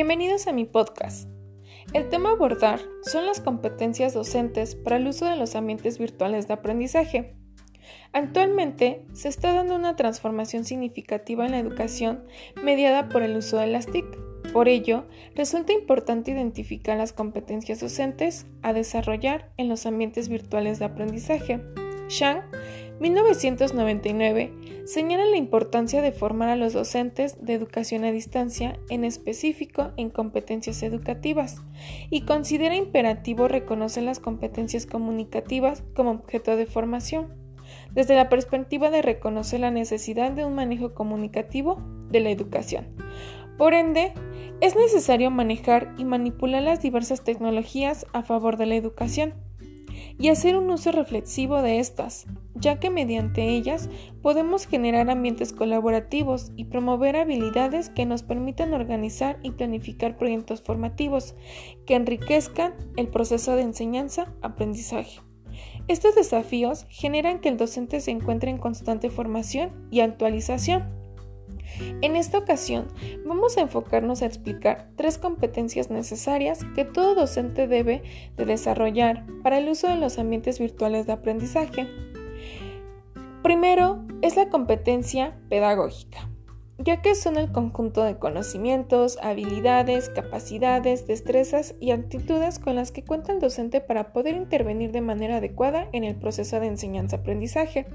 Bienvenidos a mi podcast. El tema a abordar son las competencias docentes para el uso de los ambientes virtuales de aprendizaje. Actualmente se está dando una transformación significativa en la educación mediada por el uso de las TIC. Por ello, resulta importante identificar las competencias docentes a desarrollar en los ambientes virtuales de aprendizaje. Shang 1999 señala la importancia de formar a los docentes de educación a distancia, en específico en competencias educativas, y considera imperativo reconocer las competencias comunicativas como objeto de formación, desde la perspectiva de reconocer la necesidad de un manejo comunicativo de la educación. Por ende, es necesario manejar y manipular las diversas tecnologías a favor de la educación y hacer un uso reflexivo de estas, ya que mediante ellas podemos generar ambientes colaborativos y promover habilidades que nos permitan organizar y planificar proyectos formativos que enriquezcan el proceso de enseñanza-aprendizaje. Estos desafíos generan que el docente se encuentre en constante formación y actualización en esta ocasión vamos a enfocarnos a explicar tres competencias necesarias que todo docente debe de desarrollar para el uso de los ambientes virtuales de aprendizaje. Primero es la competencia pedagógica, ya que son el conjunto de conocimientos, habilidades, capacidades, destrezas y actitudes con las que cuenta el docente para poder intervenir de manera adecuada en el proceso de enseñanza-aprendizaje.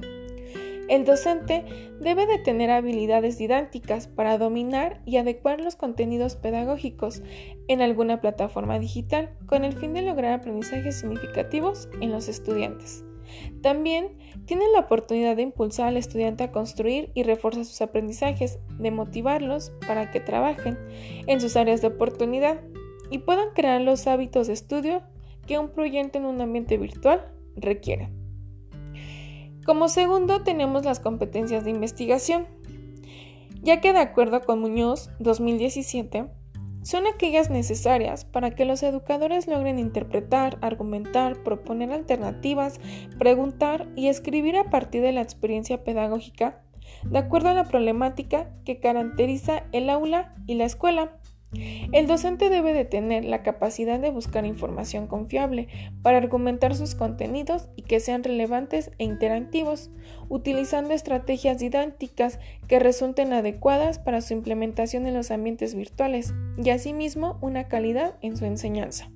El docente debe de tener habilidades didácticas para dominar y adecuar los contenidos pedagógicos en alguna plataforma digital con el fin de lograr aprendizajes significativos en los estudiantes. También tiene la oportunidad de impulsar al estudiante a construir y reforzar sus aprendizajes, de motivarlos para que trabajen en sus áreas de oportunidad y puedan crear los hábitos de estudio que un proyecto en un ambiente virtual requiere. Como segundo tenemos las competencias de investigación, ya que de acuerdo con Muñoz 2017, son aquellas necesarias para que los educadores logren interpretar, argumentar, proponer alternativas, preguntar y escribir a partir de la experiencia pedagógica, de acuerdo a la problemática que caracteriza el aula y la escuela. El docente debe de tener la capacidad de buscar información confiable para argumentar sus contenidos y que sean relevantes e interactivos, utilizando estrategias didácticas que resulten adecuadas para su implementación en los ambientes virtuales y asimismo una calidad en su enseñanza.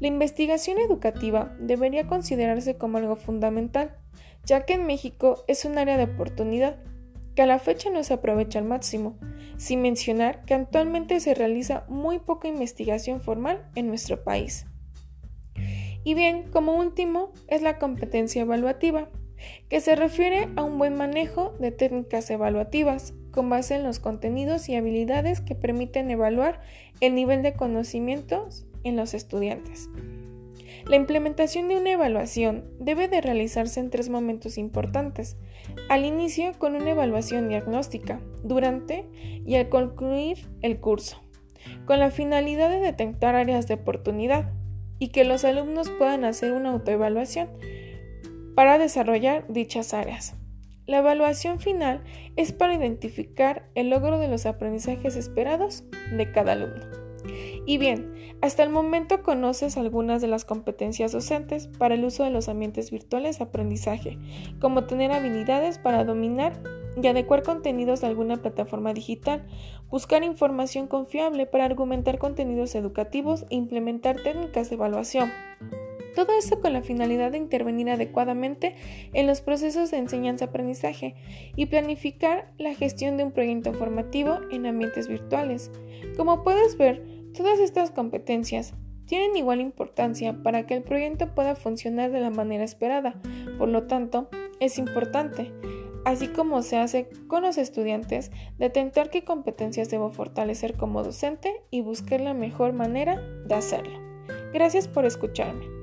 La investigación educativa debería considerarse como algo fundamental, ya que en México es un área de oportunidad que a la fecha no se aprovecha al máximo, sin mencionar que actualmente se realiza muy poca investigación formal en nuestro país. Y bien, como último, es la competencia evaluativa, que se refiere a un buen manejo de técnicas evaluativas con base en los contenidos y habilidades que permiten evaluar el nivel de conocimientos en los estudiantes. La implementación de una evaluación debe de realizarse en tres momentos importantes. Al inicio con una evaluación diagnóstica, durante y al concluir el curso, con la finalidad de detectar áreas de oportunidad y que los alumnos puedan hacer una autoevaluación para desarrollar dichas áreas. La evaluación final es para identificar el logro de los aprendizajes esperados de cada alumno. Y bien, hasta el momento conoces algunas de las competencias docentes para el uso de los ambientes virtuales de aprendizaje, como tener habilidades para dominar y adecuar contenidos de alguna plataforma digital, buscar información confiable para argumentar contenidos educativos e implementar técnicas de evaluación. Todo esto con la finalidad de intervenir adecuadamente en los procesos de enseñanza-aprendizaje y planificar la gestión de un proyecto formativo en ambientes virtuales. Como puedes ver, Todas estas competencias tienen igual importancia para que el proyecto pueda funcionar de la manera esperada, por lo tanto, es importante, así como se hace con los estudiantes, detectar qué competencias debo fortalecer como docente y buscar la mejor manera de hacerlo. Gracias por escucharme.